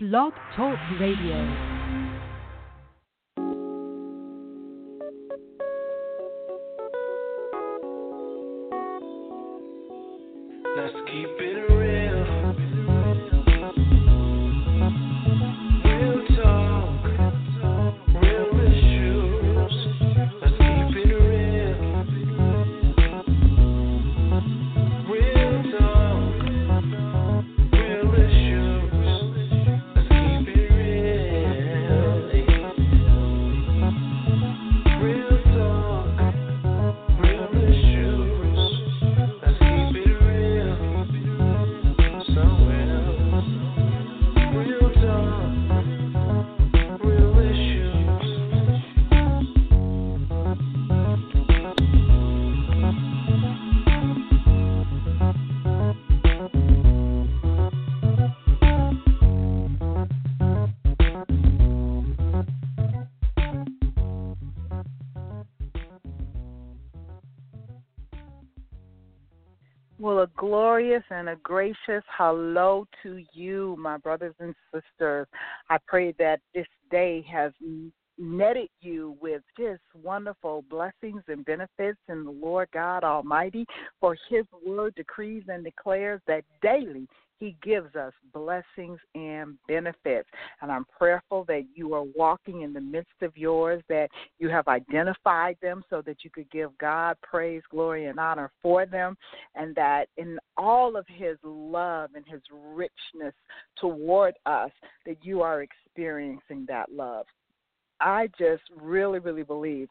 Blog Talk Radio. Glorious and a gracious hello to you, my brothers and sisters. I pray that this day has netted you with just wonderful blessings and benefits in the Lord God Almighty, for His word decrees and declares that daily He gives us blessings and benefits. And I'm prayerful that you are walking in the midst of yours, that you have identified them so that you could give God praise, glory, and honor for them, and that in all of His love and His richness toward us, that you are experiencing that love. I just really, really believe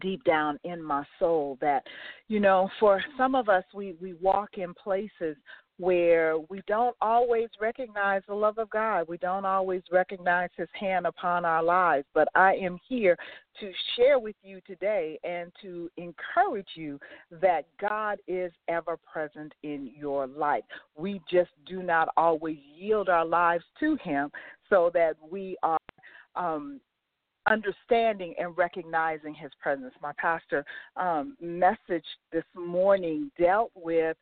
deep down in my soul that you know for some of us we we walk in places where we don't always recognize the love of God. We don't always recognize His hand upon our lives. But I am here to share with you today and to encourage you that God is ever present in your life. We just do not always yield our lives to Him so that we are. Um, understanding and recognizing his presence. My pastor um, message this morning dealt with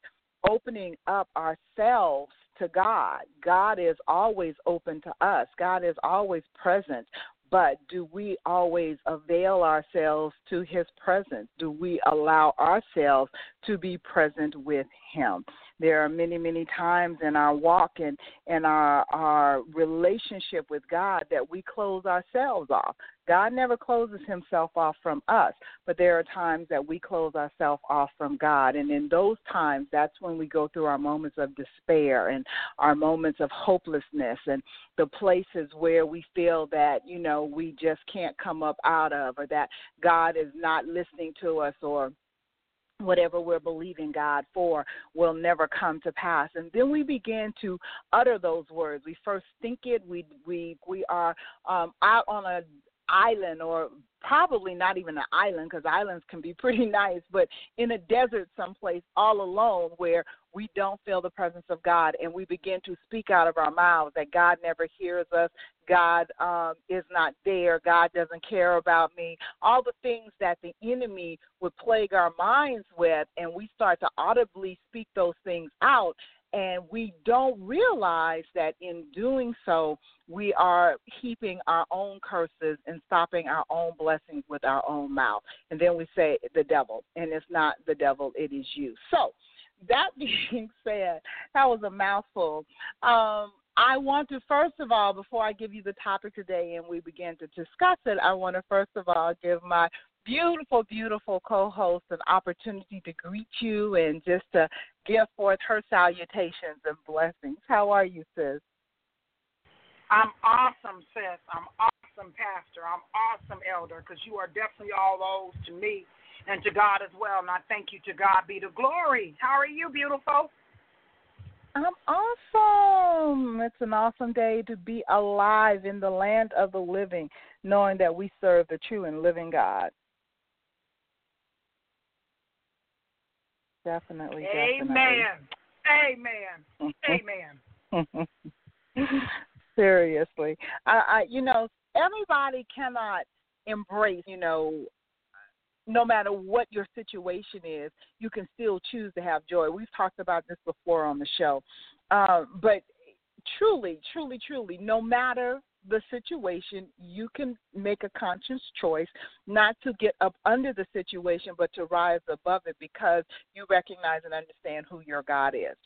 opening up ourselves to God. God is always open to us, God is always present. But do we always avail ourselves to his presence? Do we allow ourselves to be present with him? There are many, many times in our walk and, and our, our relationship with God that we close ourselves off. God never closes himself off from us, but there are times that we close ourselves off from God. And in those times, that's when we go through our moments of despair and our moments of hopelessness and the places where we feel that, you know, we just can't come up out of or that God is not listening to us or whatever we're believing God for will never come to pass. And then we begin to utter those words. We first think it. We we we are um, out on a island or probably not even an island because islands can be pretty nice, but in a desert someplace all alone where we don't feel the presence of God and we begin to speak out of our mouths that God never hears us, God um, is not there, God doesn't care about me, all the things that the enemy would plague our minds with, and we start to audibly speak those things out and we don't realize that in doing so, we are heaping our own curses and stopping our own blessings with our own mouth. And then we say, the devil. And it's not the devil, it is you. So, that being said, that was a mouthful. Um, I want to, first of all, before I give you the topic today and we begin to discuss it, I want to, first of all, give my beautiful, beautiful co host an opportunity to greet you and just to give forth her salutations and blessings. How are you, sis? I'm awesome, sis. I'm awesome, pastor. I'm awesome, elder, because you are definitely all those to me and to God as well. And I thank you. To God be the glory. How are you, beautiful? I'm awesome. It's an awesome day to be alive in the land of the living, knowing that we serve the true and living God. Definitely, Amen. Amen. Amen. Seriously, I, I, you know, everybody cannot embrace, you know, no matter what your situation is, you can still choose to have joy. We've talked about this before on the show. Uh, but truly, truly, truly, no matter the situation, you can make a conscious choice not to get up under the situation, but to rise above it because you recognize and understand who your God is.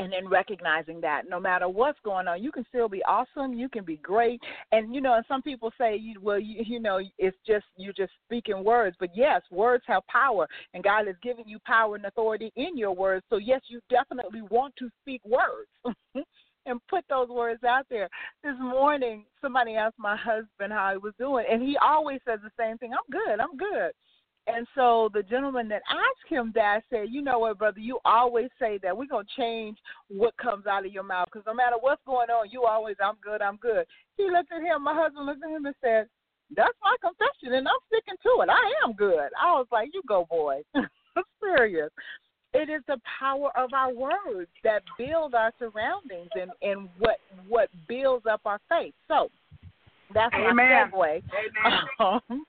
And then recognizing that no matter what's going on, you can still be awesome. You can be great. And you know, and some people say, you, well, you, you know, it's just you're just speaking words. But yes, words have power, and God has given you power and authority in your words. So yes, you definitely want to speak words. and put those words out there. This morning, somebody asked my husband how he was doing, and he always says the same thing I'm good, I'm good. And so the gentleman that asked him that said, You know what, brother, you always say that. We're going to change what comes out of your mouth because no matter what's going on, you always, I'm good, I'm good. He looked at him, my husband looked at him and said, That's my confession, and I'm sticking to it. I am good. I was like, You go, boy. I'm serious. It is the power of our words that build our surroundings and, and what what builds up our faith. So that's Amen. my segue um,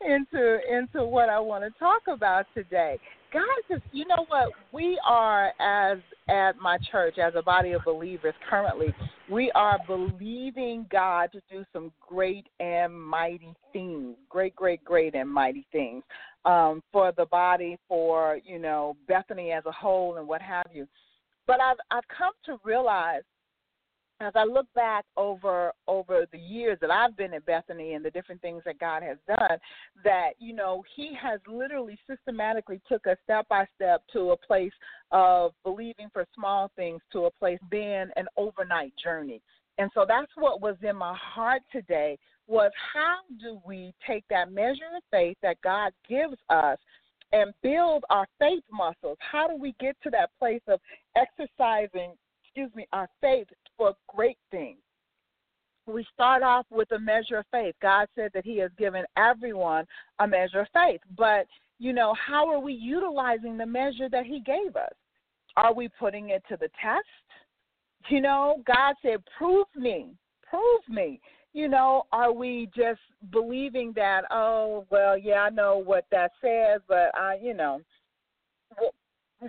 into into what I want to talk about today. Guys, you know what? We are as at my church, as a body of believers currently, we are believing God to do some great and mighty things. Great, great, great and mighty things. Um, for the body, for, you know, Bethany as a whole and what have you. But I've I've come to realize as I look back over over the years that I've been at Bethany and the different things that God has done, that you know He has literally systematically took us step by step to a place of believing for small things to a place being an overnight journey. And so that's what was in my heart today was how do we take that measure of faith that God gives us and build our faith muscles? How do we get to that place of exercising, excuse me, our faith for great things? We start off with a measure of faith. God said that He has given everyone a measure of faith. But, you know, how are we utilizing the measure that He gave us? Are we putting it to the test? You know, God said, prove me, prove me. You know, are we just believing that, oh, well, yeah, I know what that says, but I, you know, what,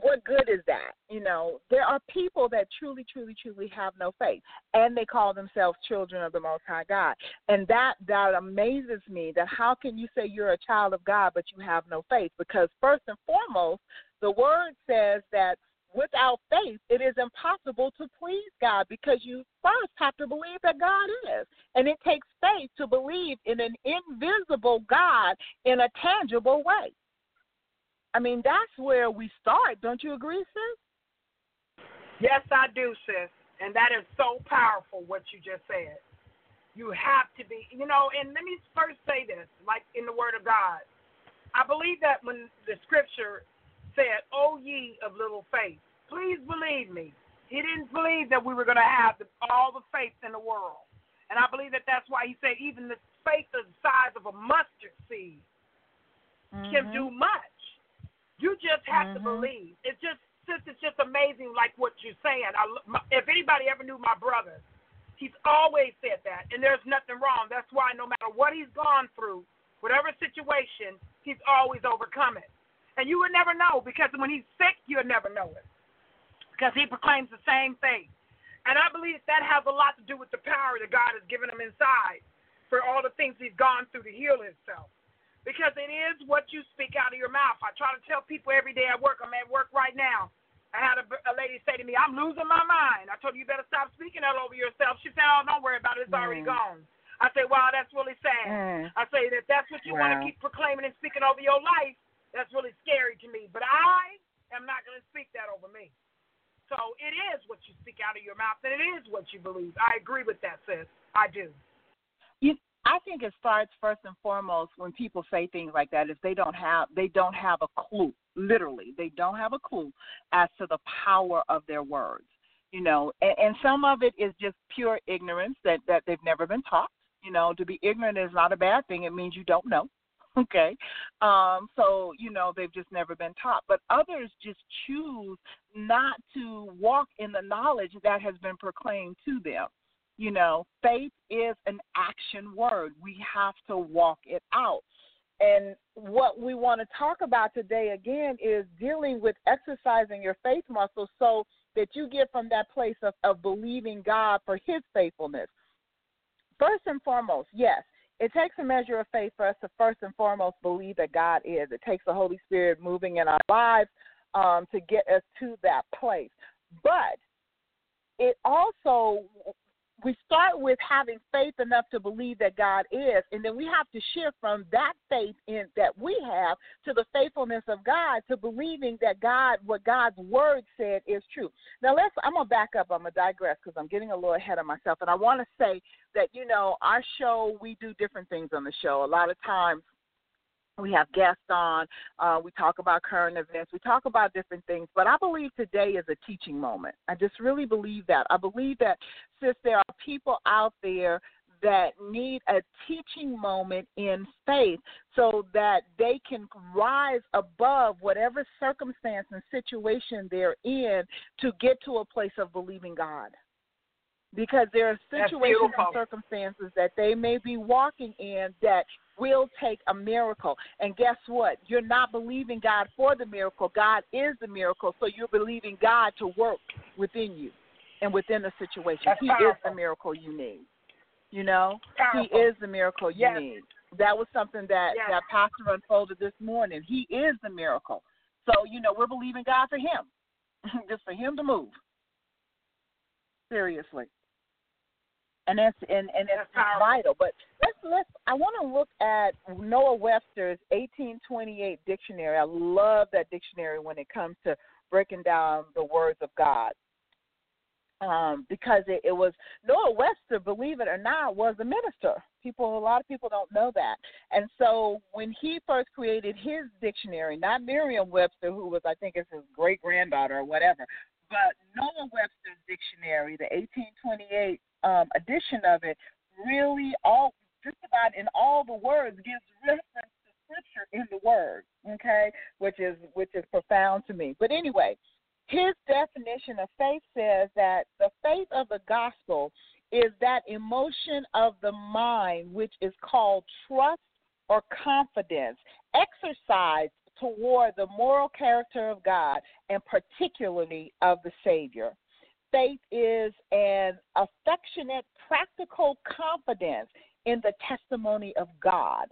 what good is that? You know, there are people that truly, truly, truly have no faith, and they call themselves children of the Most High God, and that that amazes me. That how can you say you're a child of God but you have no faith? Because first and foremost, the Word says that without faith, it is impossible to please God because you first have to believe that God is. And it takes faith to believe in an invisible God in a tangible way. I mean, that's where we start. Don't you agree, sis? Yes, I do, sis. And that is so powerful what you just said. You have to be, you know, and let me first say this, like in the Word of God. I believe that when the scripture said, O ye of little faith, please believe me. He didn't believe that we were going to have the, all the faith in the world. And I believe that that's why he said even the faith the size of a mustard seed Mm-hmm. can do much. You just have to Mhm. believe. It's just, sis, it's just amazing, like what you're saying. I, my, if anybody ever knew my brother, he's always said that, and there's nothing wrong. That's why no matter what he's gone through, whatever situation, he's always overcome it. And you would never know because when he's sick, you'll never know it because he proclaims the same thing. And I believe that has a lot to do with the power that God has given him inside for all the things he's gone through to heal himself. Because it is what you speak out of your mouth. I try to tell people every day at work, I'm at work right now. I had a, a lady say to me, I'm losing my mind. I told her, you better stop speaking that over yourself. She said, oh, don't worry about it. It's already Mm. gone. I say, wow, that's really sad. Mm. I say that that's what you want to keep proclaiming and speaking over your life. That's really scary to me. But I am not going to speak that over me. So it is what you speak out of your mouth, and it is what you believe. I agree with that, sis. I do. You, I think it starts first and foremost when people say things like that is they don't have they don't have a clue. Literally, they don't have a clue as to the power of their words. You know, and, and some of it is just pure ignorance that that they've never been taught. You know, to be ignorant is not a bad thing. It means you don't know. Okay. Um, so, you know, they've just never been taught. But others just choose not to walk in the knowledge that has been proclaimed to them. You know, faith is an action word. We have to walk it out. And what we want to talk about today again is dealing with exercising your faith muscles so that you get from that place of, of believing God for his faithfulness. First and foremost, yes, it takes a measure of faith for us to first and foremost believe that God is. It takes the Holy Spirit moving in our lives um, to get us to that place. But it also we start with having faith enough to believe that God is, and then we have to shift from that faith in that we have to the faithfulness of God to believing that God, what God's word said, is true. Now let's. I'm gonna back up. I'm gonna digress because I'm getting a little ahead of myself, and I want to say that you know our show we do different things on the show. A lot of times we have guests on. Uh, we talk about current events. We talk about different things. But I believe today is a teaching moment. I just really believe that. I believe that since there are people out there that need a teaching moment in faith so that they can rise above whatever circumstance and situation they're in to get to a place of believing God because there are situations and circumstances that they may be walking in that will take a miracle. And guess what? You're not believing God for the miracle. God is the miracle. So you're believing God to work within you and within the situation. That's he is the miracle you need. You know, Powerful. he is the miracle you Yes. need. That was something that Yes. that pastor unfolded this morning. He is the miracle. So you know, we're believing God for him, just for him to move. Seriously and that's and and it's vital. But let's let's. I want to look at Noah Webster's 1828 dictionary. I love that dictionary when it comes to breaking down the words of God. Um, because it, it was Noah Webster, believe it or not, was a minister. People, a lot of people don't know that. And so when he first created his dictionary, not Merriam-Webster, who was I think is his great granddaughter or whatever, but Noah Webster's dictionary, the 1828 um, edition of it, really all just about in all the words gives reference to scripture in the word. Okay, which is which is profound to me. But anyway, his definition of faith says that the faith of the gospel is that emotion of the mind which is called trust or confidence exercised toward the moral character of God and particularly of the Savior. Faith is an affectionate, practical confidence in the testimony of God.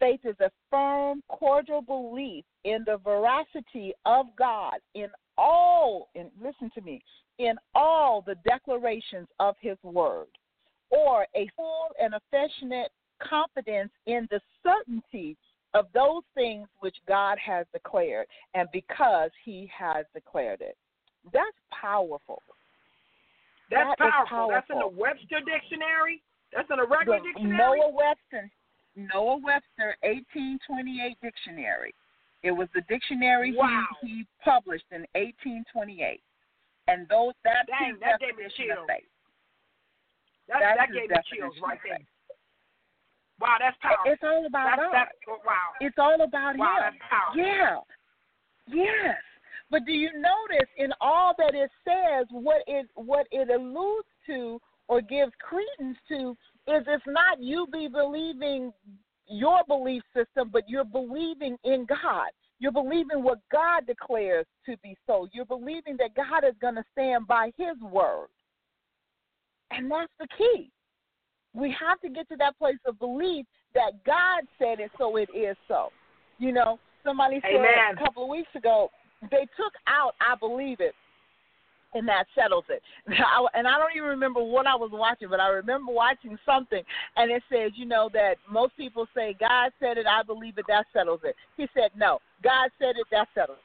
Faith is a firm, cordial belief in the veracity of God in all, listen to me, in all the declarations of His Word, or a full and affectionate confidence in the certainty of those things which God has declared, and because He has declared it. That's powerful. That's That is powerful. That's in the. Webster dictionary. That's in a regular The dictionary. Noah Webster, Noah Webster, 1828 dictionary. It was the dictionary Wow. he, he published in 1828, and those that's Dang, that gave me chills. That, that gave me chills right there. Wow, that's powerful. It's all about that's, God. that's, wow. It's all about Wow, Him. that's powerful. Yeah. Yes. But do you notice in all that it says, what it what it alludes to or gives credence to is it's not you be believing your belief system, but you're believing in God. You're believing what God declares to be so. You're believing that God is going to stand by His word. And that's the key. We have to get to that place of belief that God said it, so it is so. You know, somebody said Amen. a couple of weeks ago, they took out I believe it, and that settles it. I- And I don't even remember what I was watching, but I remember watching something, and it says, you know, that most people say, God said it, I believe it, that settles it. He said, no, God said it, that settles it.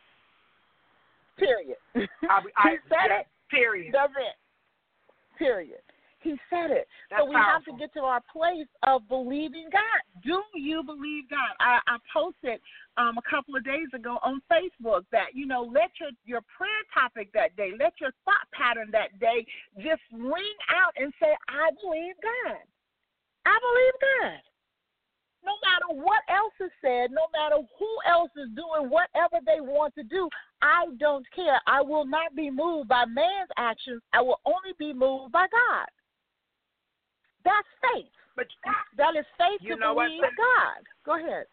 Period. I, I, he said it, Period. that's it. Period. He said it. so That's we have to get to our place of believing God. Do you believe God? I, I posted um, a couple of days ago on Facebook that you know let your your prayer topic that day, let your thought pattern that day just ring out and say, I believe God. I believe God. No matter what else is said, no matter who else is doing whatever they want to do, I don't care. I will not be moved by man's actions. I will only be moved by God. That's faith. But That is faith You to know believe sis? God. Go ahead.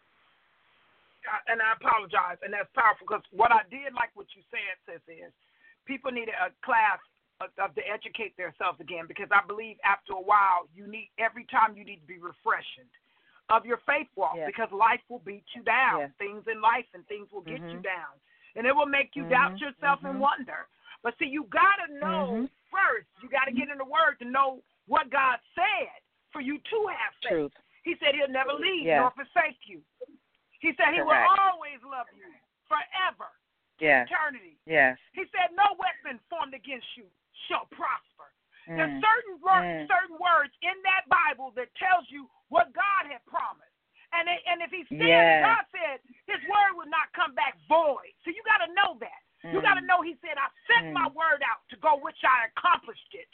and I apologize, and that's powerful because what I did like what you said, sis, is people need a class of, of to educate themselves again because I believe after a while you need every time you need to be refreshed of your faith walk Yes. because life will beat you down. Yes. Things in life and things will get you Mhm. down. And it will make you doubt Mhm, yourself and mhm. wonder. But see, you gotta know Mhm. first. You gotta get in the word to know what God said for you to have faith. Truth. He said he'll never leave nor forsake you. He said he Correct. will always love you forever, Yes. eternity. Yes. He said no weapon formed against you shall prosper. There's Mm. certain words, Mm. certain words in that Bible that tells you what God had promised. And it, and if He said, Yes. God said His word would not come back void. So you got to know that. You Mm. got to know He said, "I sent Mm. my word out to go, which I accomplished it,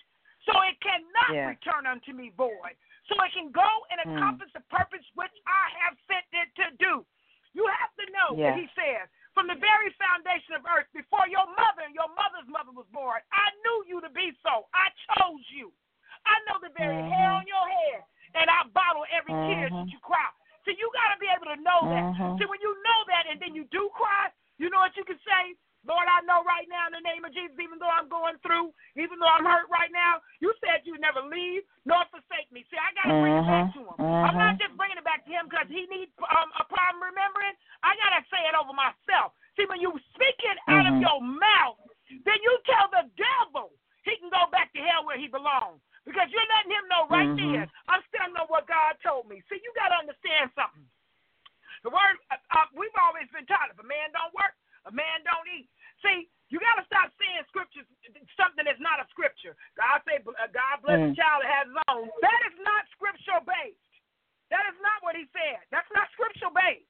so it cannot Yes. return unto me void. So it can go and Mm. accomplish the purpose which I have sent it to do." You have to know that He says, from the very foundation of earth, before your mother and your mother's mother was born, I knew you to be so. I chose you. I know the very Mhm. hair on your head, and I bottle every tear Mhm. that you cry. So you got to be able to know that. Mhm. See, when you know that and then you do cry, you know what you can say? Lord, I know right now in the name of Jesus, even though I'm going through, even though I'm hurt right now, you said you'd never leave nor forsake me. See, I got to bring it back to him. I'm not Mhm. just bringing it back to him because he needs um, a problem remembering. I got to say it over myself. See, when you speak it out of Mhm. your mouth, then you tell the devil he can go back to hell where he belongs. Because you're letting him know right Mhm. there, I'm standing on what God told me. See, you got to understand something. The word, uh, uh, we've always been taught if a man don't work, a man don't eat. See, you got to stop saying scriptures, something that's not a scripture. God say, uh, God bless the Mm. child that has his own. That is not scriptural based. That is not what he said. That's not scriptural based.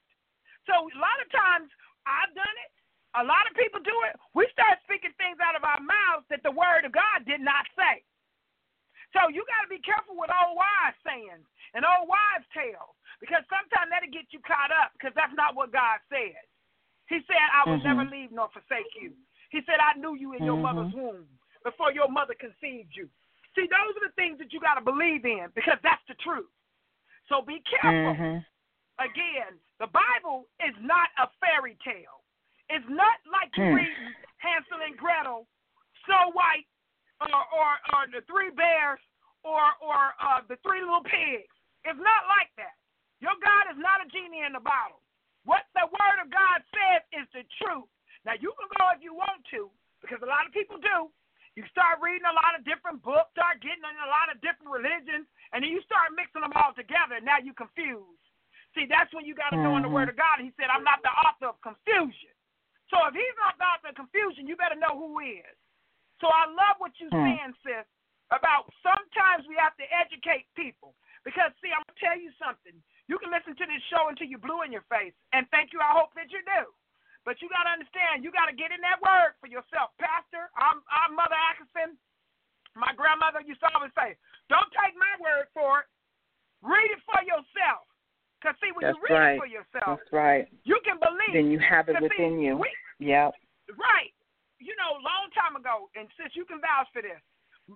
So a lot of times I've done it. A lot of people do it. We start speaking things out of our mouths that the word of God did not say. So you got to be careful with old wives' sayings and old wives' tales because sometimes that'll get you caught up because that's not what God said. He said, I will Mhm. never leave nor forsake you. He said, I knew you in your Mhm. mother's womb before your mother conceived you. See, those are the things that you got to believe in because that's the truth. So be careful. Mhm. Again, the Bible is not a fairy tale. It's not like you Hmm. read Hansel and Gretel, Snow White, or, or, or the Three Bears, or, or uh, the Three Little Pigs. It's not like that. Your God is not a genie in a bottle. What the Word of God says is the truth. Now, you can go if you want to, because a lot of people do. You start reading a lot of different books, start getting in a lot of different religions, and then you start mixing them all together, and now you're confused. See, that's when you got to know in the Mhm. Word of God. He said, I'm not the author of confusion. So if he's not the author of confusion, you better know who is. So I love what you're Hmm. saying, sis, about sometimes we have to educate people. Because, see, I'm going to tell you something. You can listen to this show until you're blue in your face. And thank you. I hope that you do. But you got to understand, you got to get in that word for yourself. Pastor, I'm, I'm Mother Atkinson. My grandmother used to always say, don't take my word for it. Read it for yourself. Because, see, when That's you read right. it for yourself, That's right. you can believe. Then you have it 'Cause, see, within you. we- Yep. Right. You know, long time ago, and since you can vouch for this,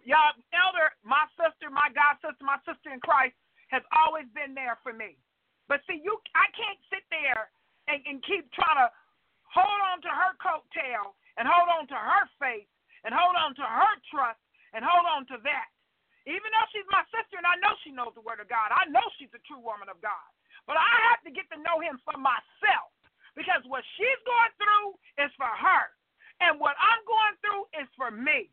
y'all, elder, my sister, my god sister, my sister in Christ has always been there for me. But see, you, I can't sit there and, and keep trying to hold on to her coattail and hold on to her faith and hold on to her trust and hold on to that. Even though she's my sister and I know she knows the word of God, I know she's a true woman of God. But I have to get to know him for myself because what she's going through is for her, and what I'm going through is for me.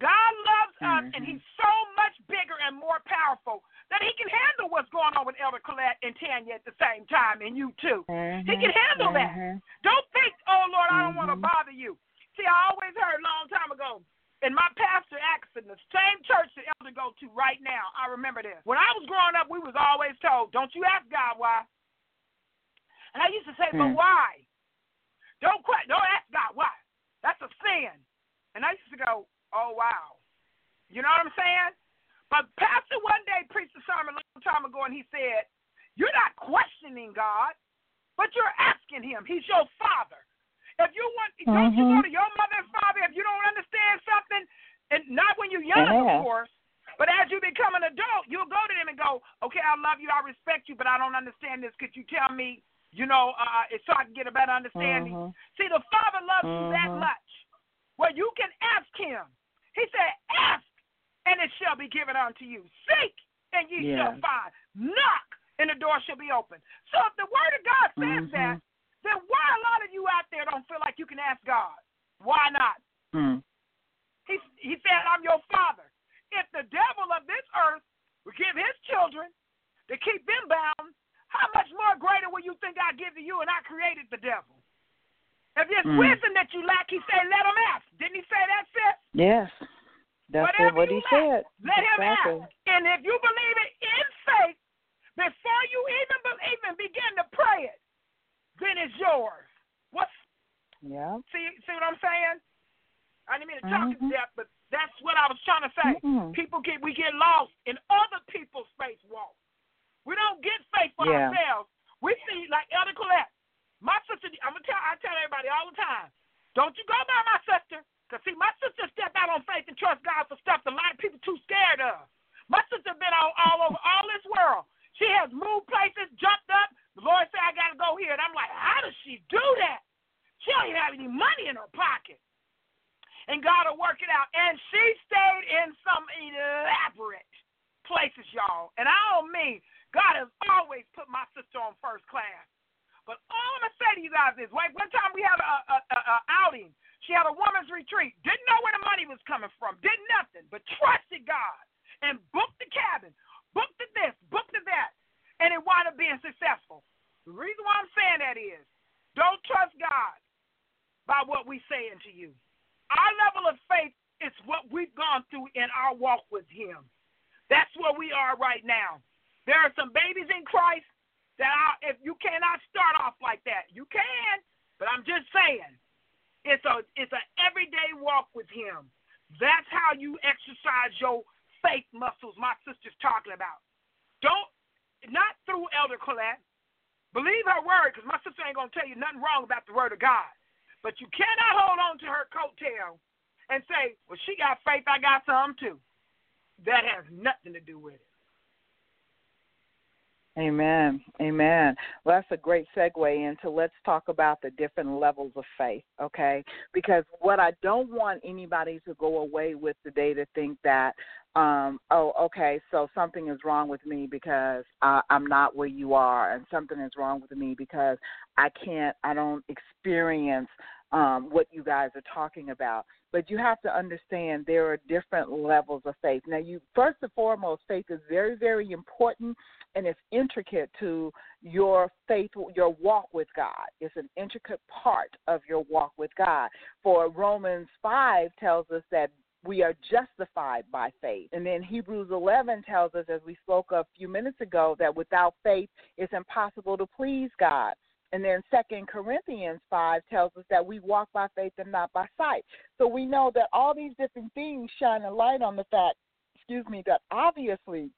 God loves us, and Mhm. He's so and more powerful that He can handle what's going on with Elder Colette and Tanya at the same time, and you too. He can handle that. Mhm. Don't think, oh Lord, I don't want to bother you. See, I always heard a long time ago, and my pastor Axon, the same church that Elder go to right now, I remember this. When I was growing up, we was always told, don't you ask God why. And I used to say, but Hmm. why? Don't quit. Don't ask God why. That's a sin. And I used to go, oh wow. You know what I'm saying? But Pastor one day preached a sermon a long time ago, and he said, "You're not questioning God, but you're asking Him. He's your Father. If you want, don't you go Mhm. to your mother and father if you don't understand something, and not when you're young, Yeah. of course." But as you become an adult, you'll go to them and go, okay, I love you, I respect you, but I don't understand this. Could you tell me, you know, uh, so I can get a better understanding? Mhm. See, the Father loves you that Mhm. much where you can ask him. He said, Ask, and it shall be given unto you. Seek, and ye Yeah. shall find. Knock, and the door shall be open. So if the word of God says Mhm. that, then why a lot of you out there don't feel like you can ask God? Why not? Mm. He, he said, I'm your father. If the devil of this earth will give his children to keep them bound, how much more greater will you think I give to you and I created the devil? If there's Mm. wisdom that you lack, he said, let him ask. Didn't he say that, sis? Yes. That's Whatever what you he said. Let him exactly. ask. And if you believe it in faith, before you even even begin to pray it, then it's yours. What's Yeah. see see what I'm saying? I didn't mean to talk Mhm. in depth, but that's what I was trying to say. Mhm. People get we get lost in other people's faith walk. We don't get faith for Yeah. ourselves. We see like Elder Colette. My sister, I'm gonna tell I tell everybody all the time, don't you go by my sister, cause see my sister stepped out on faith and trust God for stuff that a lot of people too scared of. My sister been all, all over all this world. She has moved places, jumped up. The Lord said I gotta go here, and I'm like, how does she do that? She don't even have any money in her pocket. And God will work it out. And she stayed in some elaborate places, y'all. And I don't mean God has always put my sister on first class. But all I'm gonna say to you guys is, like one time we had a, a, a, a outing. She had a woman's retreat. Didn't know where the money was coming from. Did nothing, but trusted God and booked the cabin, booked the this, booked the that, and it wound up being successful. The reason why I'm saying that is, don't trust God by what we saying to you. Our level of faith is what we've gone through in our walk with Him. That's where we are right now. There are some babies in Christ that I, if you cannot start off like that, you can, but I'm just saying, it's a it's an everyday walk with Him. That's how you exercise your faith muscles. My sister's talking about. Don't not through Elder Colette. Believe her word, because my sister ain't gonna tell you nothing wrong about the word of God. But you cannot hold on to her coattail and say, "Well, she got faith, I got some too." That has nothing to do with it. Amen. Amen. Well, that's a great segue into let's talk about the different levels of faith, okay? Because what I don't want anybody to go away with today to think that, um, oh, okay, so something is wrong with me because I, I'm not where you are, and something is wrong with me because I can't, I don't experience um, what you guys are talking about. But you have to understand there are different levels of faith. Now, you first and foremost, faith is very, very important and it's intricate to your faith, your walk with God. It's an intricate part of your walk with God. For Romans 5 tells us that we are justified by faith. And then Hebrews 11 tells us, as we spoke a few minutes ago, that without faith it's impossible to please God. And then Second Corinthians 5 tells us that we walk by faith and not by sight. So we know that all these different things shine a light on the fact, excuse me, that obviously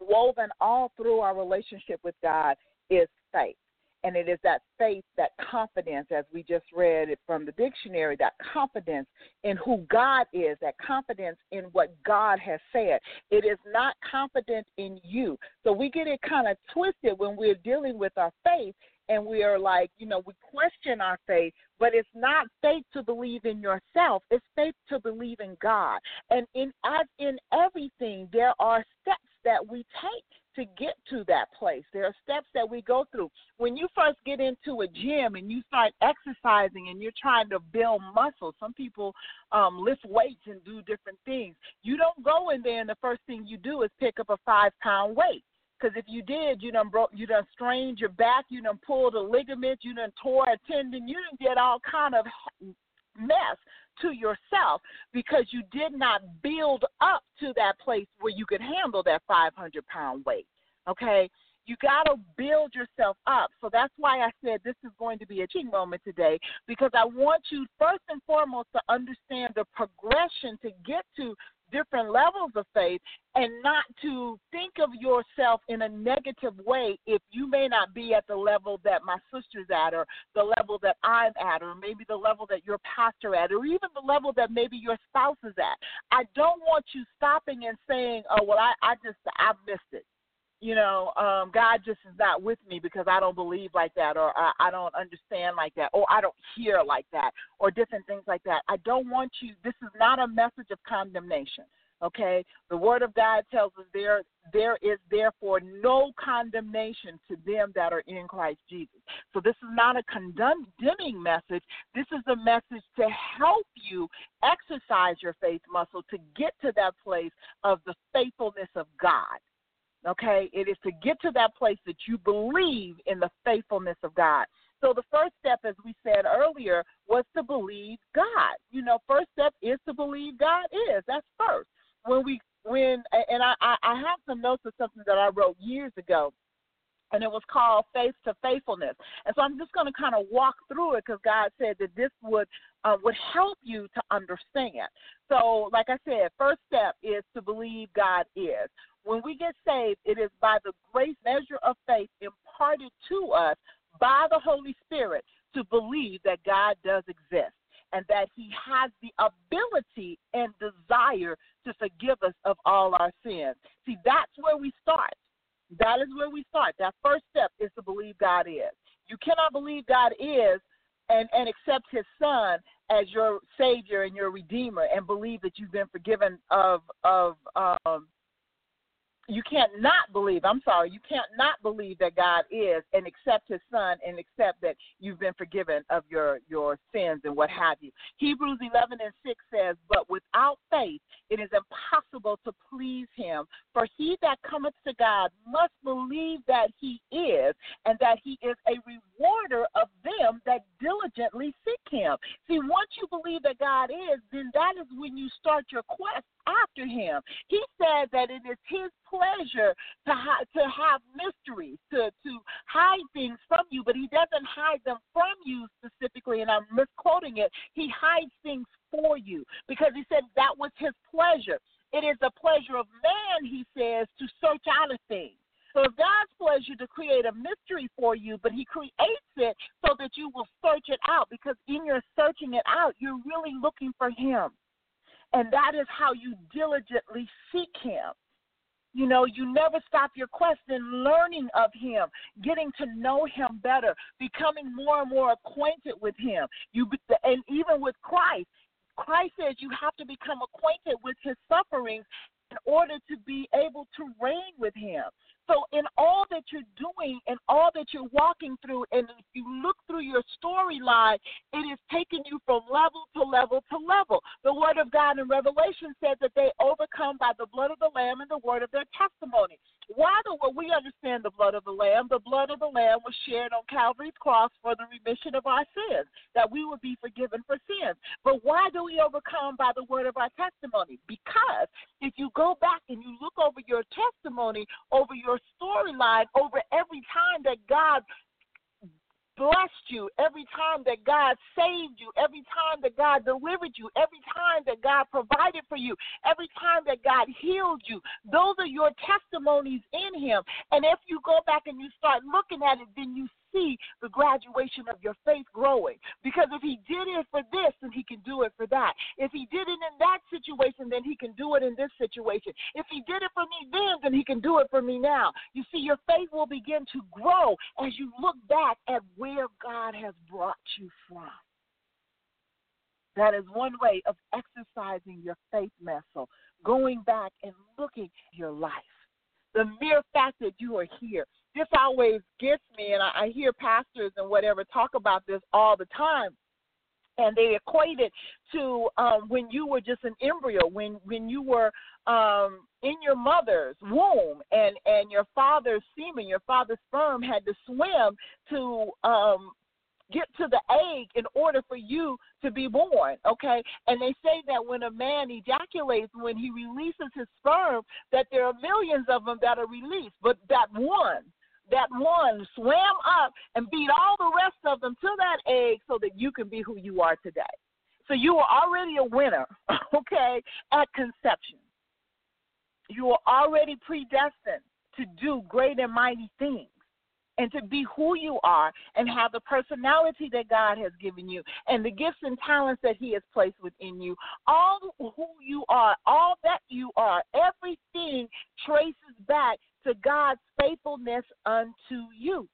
woven all through our relationship with God is faith. And it is that faith, that confidence, as we just read it from the dictionary, that confidence in who God is, that confidence in what God has said. It is not confident in you. So we get it kind of twisted when we're dealing with our faith and we are like, you know, we question our faith, but it's not faith to believe in yourself. It's faith to believe in God. And in as in everything, there are steps that we take to get to that place. There are steps that we go through. When you first get into a gym and you start exercising and you're trying to build muscle, some people um, lift weights and do different things. You don't go in there and the first thing you do is pick up a five pound weight. Because if you did, you done broke, you done strained your back, you done pulled a ligament, you done tore a tendon, you done did all kind of mess to yourself because you did not build up to that place where you could handle that 500 pound weight. Okay, you got to build yourself up. So that's why I said this is going to be a teaching moment today because I want you first and foremost to understand the progression to get to different levels of faith and not to think of yourself in a negative way if you may not be at the level that my sister's at or the level that I'm at or maybe the level that your pastor at or even the level that maybe your spouse is at. I don't want you stopping and saying, Oh well I, I just I've missed it. You know, um, God just is not with me because I don't believe like that, or I, I don't understand like that, or I don't hear like that, or different things like that. I don't want you. This is not a message of condemnation. Okay, the Word of God tells us there there is therefore no condemnation to them that are in Christ Jesus. So this is not a condemning message. This is a message to help you exercise your faith muscle to get to that place of the faithfulness of God. Okay, it is to get to that place that you believe in the faithfulness of God. So the first step, as we said earlier, was to believe God. You know, first step is to believe God is. That's first when we when and I I have some notes of something that I wrote years ago and it was called faith to faithfulness. And so I'm just going to kind of walk through it because God said that this would uh, would help you to understand. So, like I said, first step is to believe God is. When we get saved, it is by the grace measure of faith imparted to us by the Holy Spirit to believe that God does exist and that He has the ability and desire to forgive us of all our sins. See, that's where we start. That is where we start. That first step is to believe God is. You cannot believe God is and, and accept his son as your savior and your redeemer and believe that you've been forgiven of of um you can't not believe, I'm sorry, you can't not believe that God is and accept his son and accept that you've been forgiven of your, your sins and what have you. Hebrews 11 and 6 says, But without faith it is impossible to please him. For he that cometh to God must believe that he is and that he is a rewarder of them that diligently seek him. See, once you believe that God is, then that is when you start your quest after him. He said that it is his pleasure to ha- to have mysteries, to to hide things from you, but he doesn't hide them from you specifically. And I'm misquoting it. He hides things for you because he said that was his pleasure. It is the pleasure of man, he says, to search out a thing. So God's pleasure to create a mystery for you, but He creates it so that you will search it out because in your searching it out, you're really looking for Him. And that is how you diligently seek Him. You know, you never stop your quest in learning of Him, getting to know Him better, becoming more and more acquainted with Him. You and even with Christ, Christ says you have to become acquainted with His sufferings in order to be able to reign with Him. So, in all that you're doing and all that you're walking through, and if you look through your storyline, it is taking you from level to level to level. The Word of God in Revelation says that they overcome by the blood of the Lamb and the word of their testimony. Why do we understand the blood of the Lamb? The blood of the Lamb was shared on Calvary's cross for the remission of our sins, that we would be forgiven for sins. But why do we overcome by the word of our testimony? Because if you go back and you look over your testimony, over your storyline, over every time that God blessed you, every time that God saved you, every time that God delivered you, every time that God provided for you, every time that God healed you. Those are your testimonies in Him. And if you go back and you start looking at it, then you see the graduation of your faith growing. Because if he did it for this, then he can do it for that. If he did it in that situation, then he can do it in this situation. If he did it for me then, then he can do it for me now. You see, your faith will begin to grow as you look back at where God has brought you from. That is one way of exercising your faith muscle, going back and looking at your life. The mere fact that you are here, this always gets me, and I, I hear pastors and whatever talk about this all the time and they equate it to um, when you were just an embryo, when when you were um, in your mother's womb, and and your father's semen, your father's sperm had to swim to um, get to the egg in order for you to be born, okay? And they say that when a man ejaculates, when he releases his sperm, that there are millions of them that are released, but that one that one swam up and beat all the rest of them to that egg so that you can be who you are today. So you are already a winner, okay, at conception. You are already predestined to do great and mighty things. and to be who you are and have the personality that God has given you and the gifts and talents that He has placed within you. All who you are, all that you are, everything traces back to God's faithfulness unto you.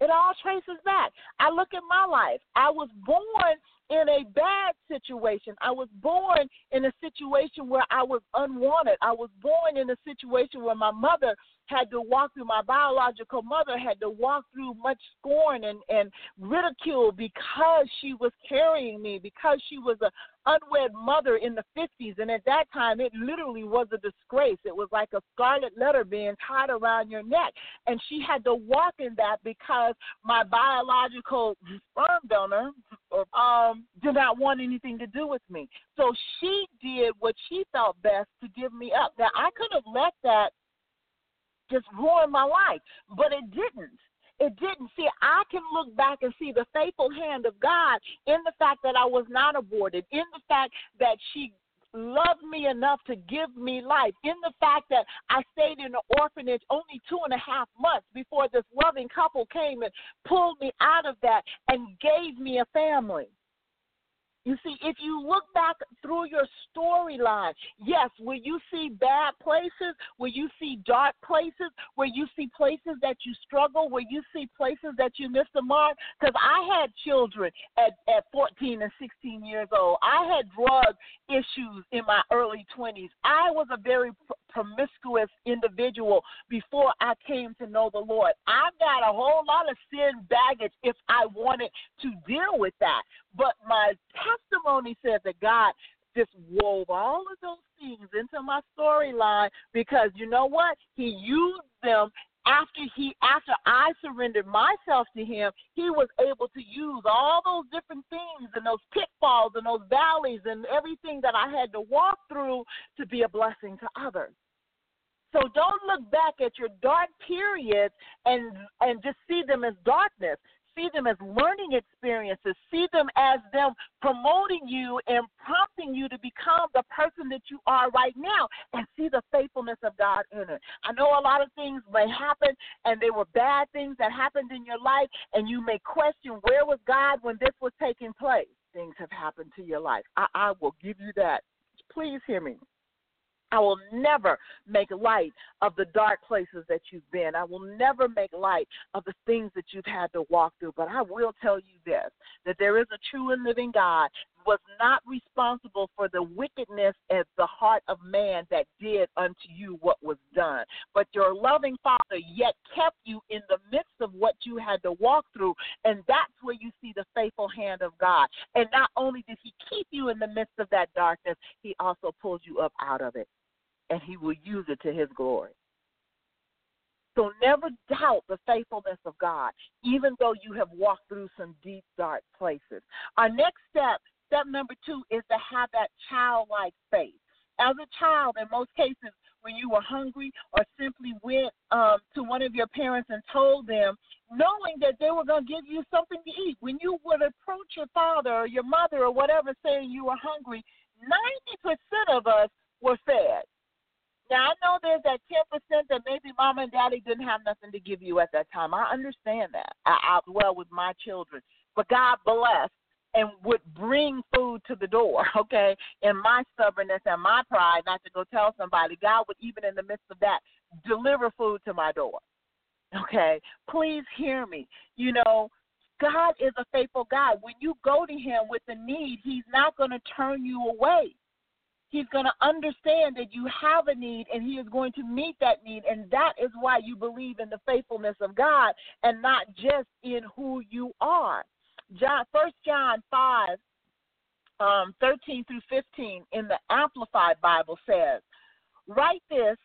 It all traces back. I look at my life. I was born in a bad situation. I was born in a situation where I was unwanted. I was born in a situation where my mother had to walk through, my biological mother had to walk through much scorn and, and ridicule because she was carrying me, because she was a unwed mother in the 50s. And at that time, it literally was a disgrace. It was like a scarlet letter being tied around your neck. And she had to walk in that because my biological sperm donor um, did not want anything to do with me. So she did what she felt best to give me up. Now, I could have let that just ruin my life, but it didn't it didn't. See, I can look back and see the faithful hand of God in the fact that I was not aborted, in the fact that she loved me enough to give me life, in the fact that I stayed in an orphanage only two and a half months before this loving couple came and pulled me out of that and gave me a family. You see, if you look back through your storyline, yes, where you see bad places, where you see dark places, where you see places that you struggle, where you see places that you miss the mark, because I had children at, at 14 and 16 years old. I had drug issues in my early 20s. I was a very promiscuous individual before I came to know the Lord. I've got a whole lot of sin baggage if I wanted to deal with that. But my testimony says that God just wove all of those things into my storyline because you know what? He used them after he after I surrendered myself to him, he was able to use all those different things and those pitfalls and those valleys and everything that I had to walk through to be a blessing to others. So don't look back at your dark periods and and just see them as darkness. See them as learning experiences. See them as them promoting you and prompting you to become the person that you are right now and see the faithfulness of God in it. I know a lot of things may happen and they were bad things that happened in your life and you may question where was God when this was taking place. Things have happened to your life. I, I will give you that. Please hear me. I will never make light of the dark places that you've been. I will never make light of the things that you've had to walk through. But I will tell you this that there is a true and living God was not responsible for the wickedness of the heart of man that did unto you what was done. But your loving Father yet kept you in the midst of what you had to walk through. And that's where you see the faithful hand of God. And not only did He keep you in the midst of that darkness, He also pulled you up out of it and he will use it to his glory. So never doubt the faithfulness of God, even though you have walked through some deep, dark places. Our next step, step number two, is to have that childlike faith. As a child, in most cases, when you were hungry or simply went um, to one of your parents and told them, knowing that they were going to give you something to eat, when you would approach your father or your mother or whatever saying you were hungry, 90% of us were fed. Now I know there's that ten percent that maybe mom and daddy didn't have nothing to give you at that time. I understand that. I, I well with my children, but God blessed and would bring food to the door. Okay, in my stubbornness and my pride, not to go tell somebody, God would even in the midst of that deliver food to my door. Okay, please hear me. You know, God is a faithful God. When you go to Him with a need, He's not going to turn you away. He's going to understand that you have a need and he is going to meet that need. And that is why you believe in the faithfulness of God and not just in who you are. John, 1 John 5, um, 13 through 15 in the Amplified Bible says, Write this,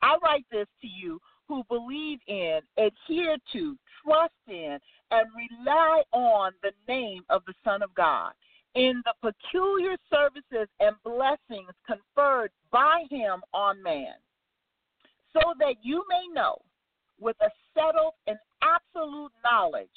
I write this to you who believe in, adhere to, trust in, and rely on the name of the Son of God in the peculiar services and blessings conferred by him on man, so that you may know with a settled and absolute knowledge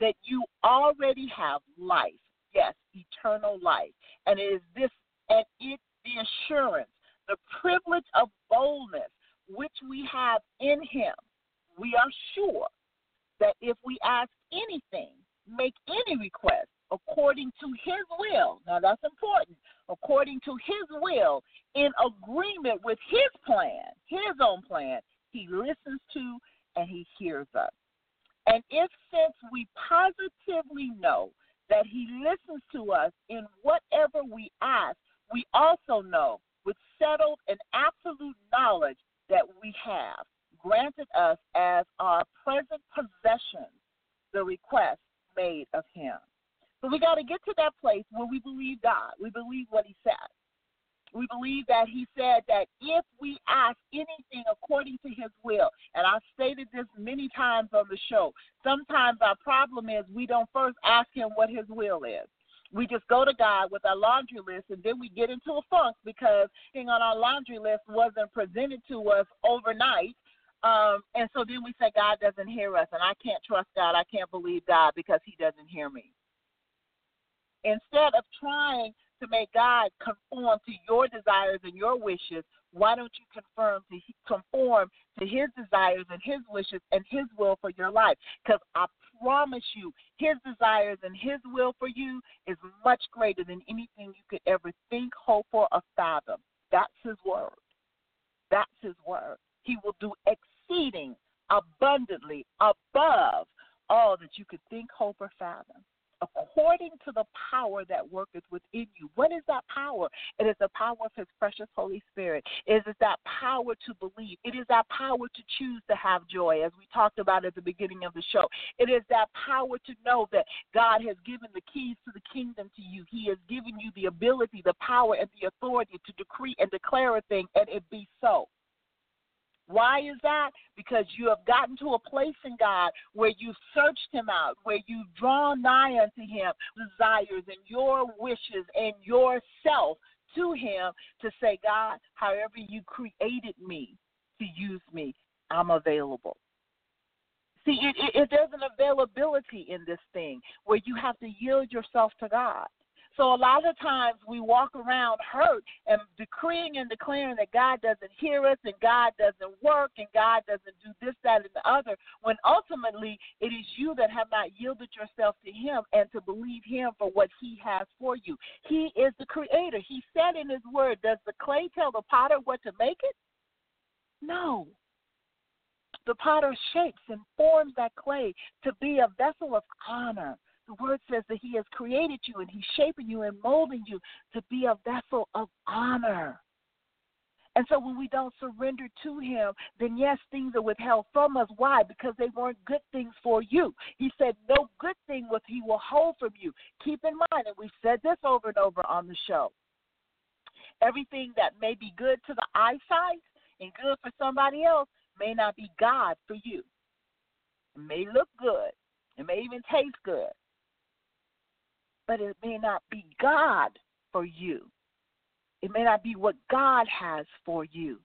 that you already have life, yes, eternal life. And it is this and it the assurance, the privilege of boldness which we have in him. We are sure that if we ask anything, make any request according to his will, now that's important, according to his will, in agreement with his plan, his own plan, he listens to and he hears us. And if since we positively know that he listens to us in whatever we ask, we also know with settled and absolute knowledge that we have granted us as our present possession the request made of him. So we got to get to that place where we believe God. We believe what he said. We believe that he said that if we ask anything according to his will, and I've stated this many times on the show, sometimes our problem is we don't first ask him what his will is. We just go to God with our laundry list and then we get into a funk because thing on our laundry list wasn't presented to us overnight. Um, and so then we say God doesn't hear us and I can't trust God. I can't believe God because he doesn't hear me. Instead of trying to make God conform to your desires and your wishes, why don't you conform to conform to His desires and His wishes and His will for your life? Because I promise you, His desires and His will for you is much greater than anything you could ever think, hope, or fathom. That's His word. That's His word. He will do exceeding abundantly above all that you could think, hope, or fathom according to the power that worketh within you. What is that power? It is the power of His precious Holy Spirit. It is that power to believe. It is that power to choose to have joy, as we talked about at the beginning of the show. It is that power to know that God has given the keys to the kingdom to you. He has given you the ability, the power, and the authority to decree and declare a thing, and it be so. Why is that? Because you have gotten to a place in God where you've searched Him out, where you've drawn nigh unto Him, desires and your wishes and yourself to Him to say, God, however you created me to use me, I'm available. See, it, it, it, there's an availability in this thing where you have to yield yourself to God. So a lot of times we walk around hurt and decreeing and declaring that God doesn't hear us and God doesn't work and God doesn't do this, that, and the other, when ultimately it is you that have not yielded yourself to Him and to believe Him for what He has for you. He is the creator. He said in His word, Does the clay tell the potter what to make it? No. The potter shapes and forms that clay to be a vessel of honor the word says that He has created you and He's shaping you and molding you to be a vessel of honor. And so when we don't surrender to Him, then yes, things are withheld from us. Why? Because they weren't good things for you. He said, No good thing will He will hold from you. Keep in mind, and we've said this over and over on the show everything that may be good to the eyesight and good for somebody else may not be God for you. It may look good, it may even taste good, but it may not be God for you. It may not be what God has for you.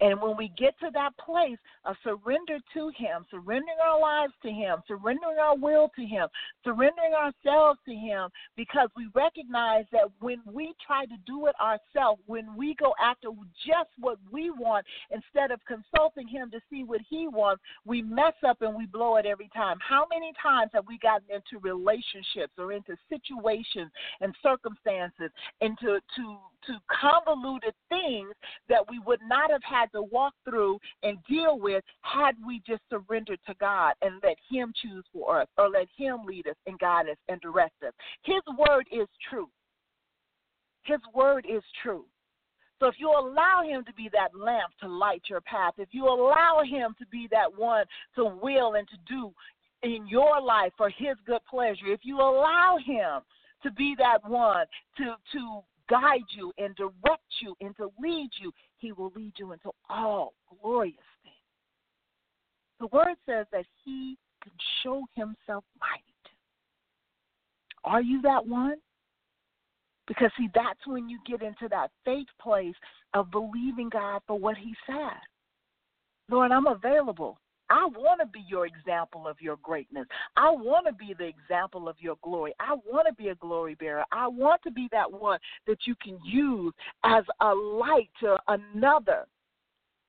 And when we get to that place of surrender to Him, surrendering our lives to Him, surrendering our will to Him, surrendering ourselves to Him, because we recognize that when we try to do it ourselves, when we go after just what we want instead of consulting Him to see what He wants, we mess up and we blow it every time. How many times have we gotten into relationships or into situations and circumstances, into to to convoluted things that we would not have had to walk through and deal with had we just surrendered to God and let Him choose for us or let Him lead us and guide us and direct us. His word is true. His word is true. So if you allow him to be that lamp to light your path, if you allow him to be that one to will and to do in your life for his good pleasure, if you allow him to be that one to to guide you and direct you and to lead you, he will lead you into all glorious things. The word says that he can show himself mighty. Are you that one? Because, see, that's when you get into that faith place of believing God for what He said. Lord, I'm available. I want to be your example of your greatness. I want to be the example of your glory. I want to be a glory bearer. I want to be that one that you can use as a light to another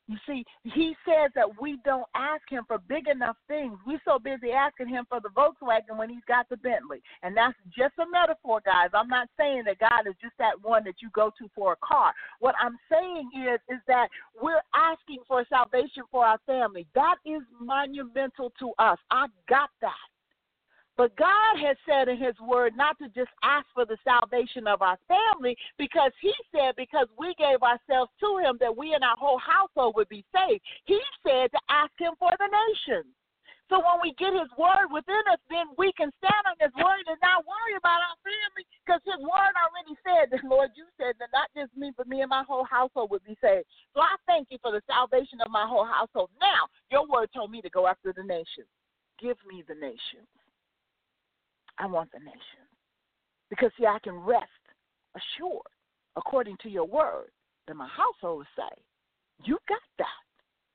You see, he says that we don't ask him for big enough things. We're so busy asking him for the Volkswagen when he's got the Bentley. And that's just a metaphor, guys. I'm not saying that God is just that one that you go to for a car. What I'm saying is is that we're asking for salvation for our family. That is monumental to us. I got that. But God has said in His Word not to just ask for the salvation of our family, because He said, because we gave ourselves to Him, that we and our whole household would be saved. He said to ask Him for the nations. So when we get His Word within us, then we can stand on His Word and not worry about our family, because His Word already said that, Lord, you said that not just me, but me and my whole household would be saved. So I thank you for the salvation of my whole household. Now, your Word told me to go after the nations. Give me the nations. I want the nation. Because, see, I can rest assured, according to your word, that my household is saved. You got that.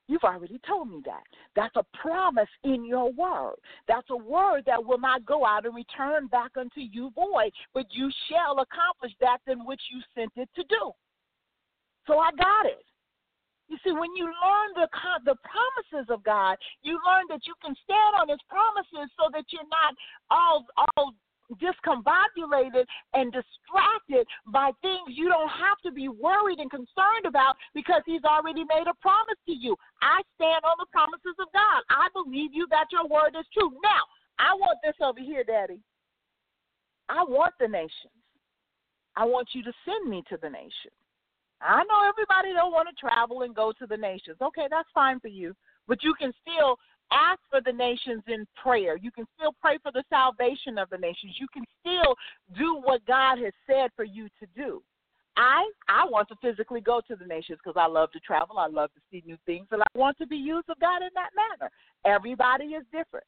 You've already told me that. That's a promise in your word. That's a word that will not go out and return back unto you void, but you shall accomplish that in which you sent it to do. So I got it. You see, when you learn the the promises of God, you learn that you can stand on His promises, so that you're not all all discombobulated and distracted by things you don't have to be worried and concerned about because He's already made a promise to you. I stand on the promises of God. I believe you that your word is true. Now, I want this over here, Daddy. I want the nations. I want you to send me to the nations. I know everybody don't want to travel and go to the nations. Okay, that's fine for you. But you can still ask for the nations in prayer. You can still pray for the salvation of the nations. You can still do what God has said for you to do. I I want to physically go to the nations because I love to travel. I love to see new things, and I want to be used of God in that manner. Everybody is different.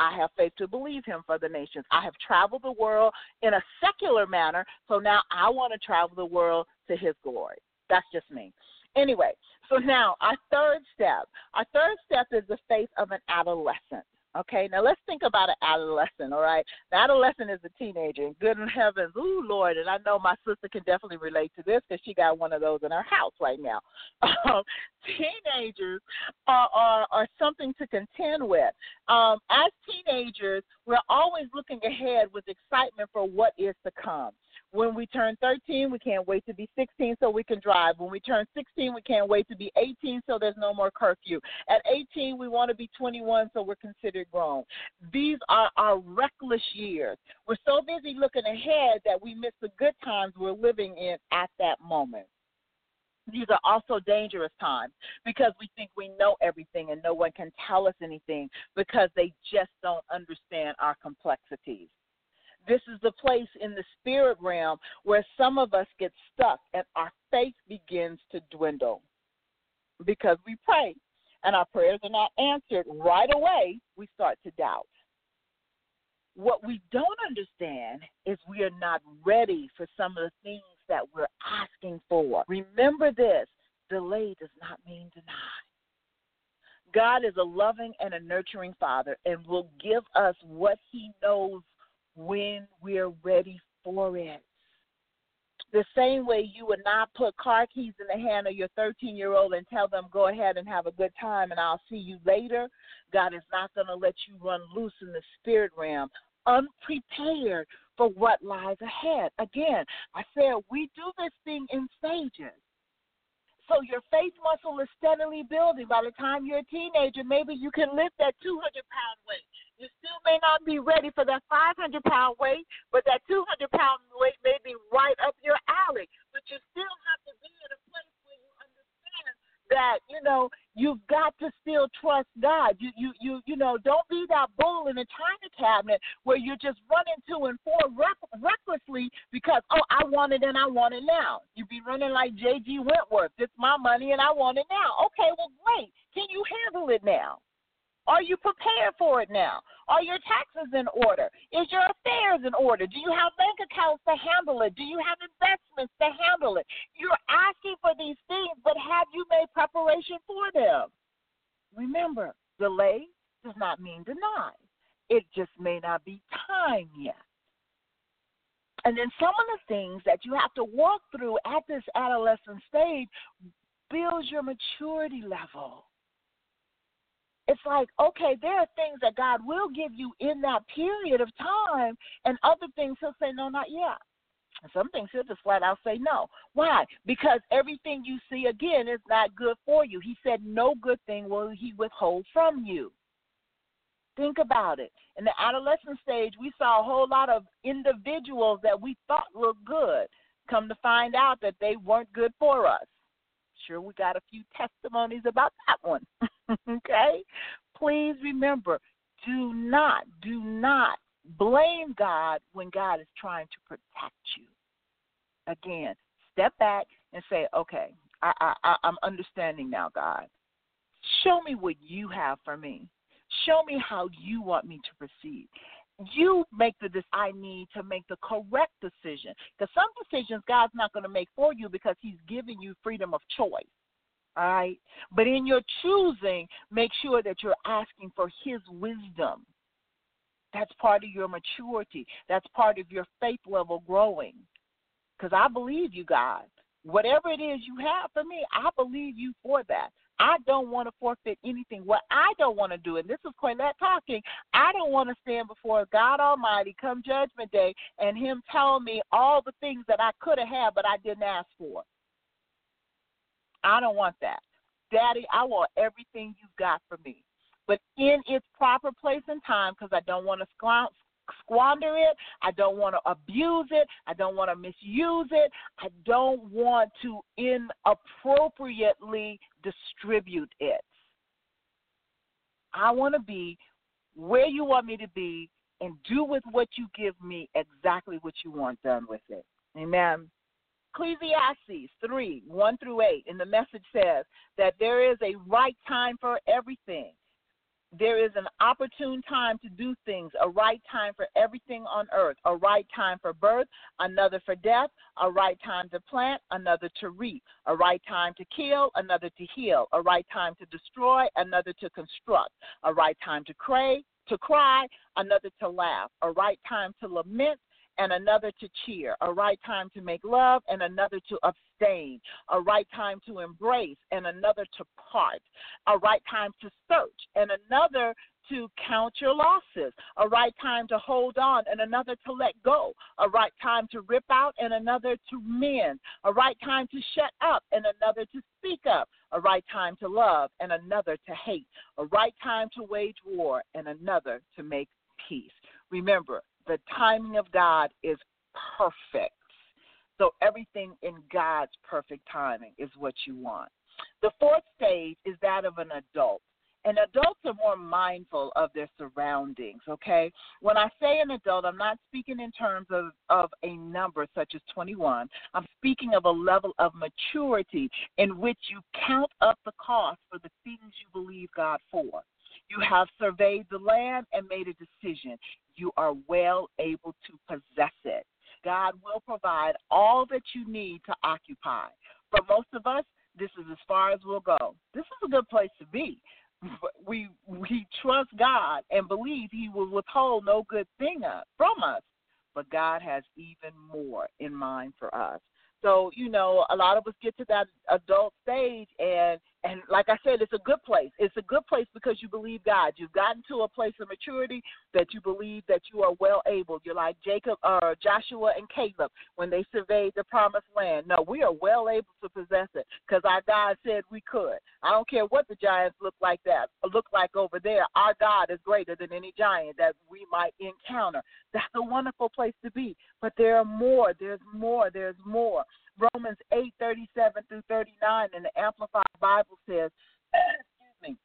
I have faith to believe him for the nations. I have traveled the world in a secular manner, so now I want to travel the world to his glory. That's just me. Anyway, so now our third step. Our third step is the faith of an adolescent. Okay, now let's think about an adolescent, all right? An adolescent is a teenager, and good in heavens, ooh, Lord, and I know my sister can definitely relate to this because she got one of those in her house right now. Um, teenagers are, are, are something to contend with. Um, as teenagers, we're always looking ahead with excitement for what is to come. When we turn 13, we can't wait to be 16 so we can drive. When we turn 16, we can't wait to be 18 so there's no more curfew. At 18, we want to be 21 so we're considered grown. These are our reckless years. We're so busy looking ahead that we miss the good times we're living in at that moment. These are also dangerous times because we think we know everything and no one can tell us anything because they just don't understand our complexities. This is the place in the spirit realm where some of us get stuck and our faith begins to dwindle because we pray and our prayers are not answered right away, we start to doubt. What we don't understand is we are not ready for some of the things that we're asking for. Remember this delay does not mean deny. God is a loving and a nurturing Father and will give us what He knows when we're ready for it. The same way you would not put car keys in the hand of your 13 year old and tell them, go ahead and have a good time and I'll see you later. God is not going to let you run loose in the spirit realm unprepared for what lies ahead. Again, I said we do this thing in stages. So your faith muscle is steadily building. By the time you're a teenager, maybe you can lift that 200 pound weight. You still may not be ready for that 500 pound weight, but that 200 pound weight may be right up your alley. But you still have to be in a place where you understand that you know you've got to still trust God. You you you you know don't be that bull in a china cabinet where you're just running to and fro rec- recklessly because oh I want it and I want it now. You be running like J.G. Wentworth. It's my money and I want it now. Okay, well great. Can you handle it now? Are you prepared for it now? Are your taxes in order? Is your affairs in order? Do you have bank accounts to handle it? Do you have investments to handle it? You're asking for these things, but have you made preparation for them? Remember, delay does not mean deny. It just may not be time yet. And then some of the things that you have to walk through at this adolescent stage builds your maturity level. It's like, okay, there are things that God will give you in that period of time, and other things He'll say, no, not yet. Some things He'll just flat out say no. Why? Because everything you see again is not good for you. He said, no good thing will He withhold from you. Think about it. In the adolescent stage, we saw a whole lot of individuals that we thought looked good. Come to find out that they weren't good for us. Sure, we got a few testimonies about that one. okay? Please remember do not, do not blame God when God is trying to protect you. Again, step back and say, okay, I, I, I'm understanding now, God. Show me what you have for me. Show me how you want me to proceed. You make the decision I need to make the correct decision. Because some decisions God's not going to make for you because He's giving you freedom of choice. All right? But in your choosing, make sure that you're asking for His wisdom. That's part of your maturity. That's part of your faith level growing. Because I believe you, God. Whatever it is you have for me, I believe you for that. I don't want to forfeit anything. What I don't want to do, and this is Quillette talking, I don't want to stand before God Almighty come Judgment Day and Him tell me all the things that I could have had but I didn't ask for. I don't want that. Daddy, I want everything you've got for me. But in its proper place and time, because I don't want to squander it. I don't want to abuse it. I don't want to misuse it. I don't want to inappropriately distribute it. I want to be where you want me to be and do with what you give me exactly what you want done with it. Amen. Ecclesiastes 3 1 through 8 in the message says that there is a right time for everything. There is an opportune time to do things, a right time for everything on earth, a right time for birth, another for death, a right time to plant, another to reap, a right time to kill, another to heal, a right time to destroy, another to construct, a right time to cry, to cry, another to laugh, a right time to lament, and another to cheer, a right time to make love and another to abstain, a right time to embrace and another to part, a right time to search and another to count your losses, a right time to hold on and another to let go, a right time to rip out and another to mend, a right time to shut up and another to speak up, a right time to love and another to hate, a right time to wage war and another to make peace. Remember, the timing of God is perfect. So everything in God's perfect timing is what you want. The fourth stage is that of an adult. And adults are more mindful of their surroundings, okay? When I say an adult, I'm not speaking in terms of, of a number such as 21. I'm speaking of a level of maturity in which you count up the cost for the things you believe God for. You have surveyed the land and made a decision. You are well able to possess it. God will provide all that you need to occupy. For most of us, this is as far as we'll go. This is a good place to be. We we trust God and believe He will withhold no good thing from us, but God has even more in mind for us. So, you know, a lot of us get to that adult stage and and like I said, it's a good place. It's a good place because you believe God. You've gotten to a place of maturity that you believe that you are well able. You're like Jacob uh, Joshua and Caleb when they surveyed the promised land. No, we are well able to possess it because our God said we could. I don't care what the giants look like that look like over there. Our God is greater than any giant that we might encounter. That's a wonderful place to be. But there are more. There's more. There's more. Romans 8 37 through 39 in the Amplified Bible says, excuse me,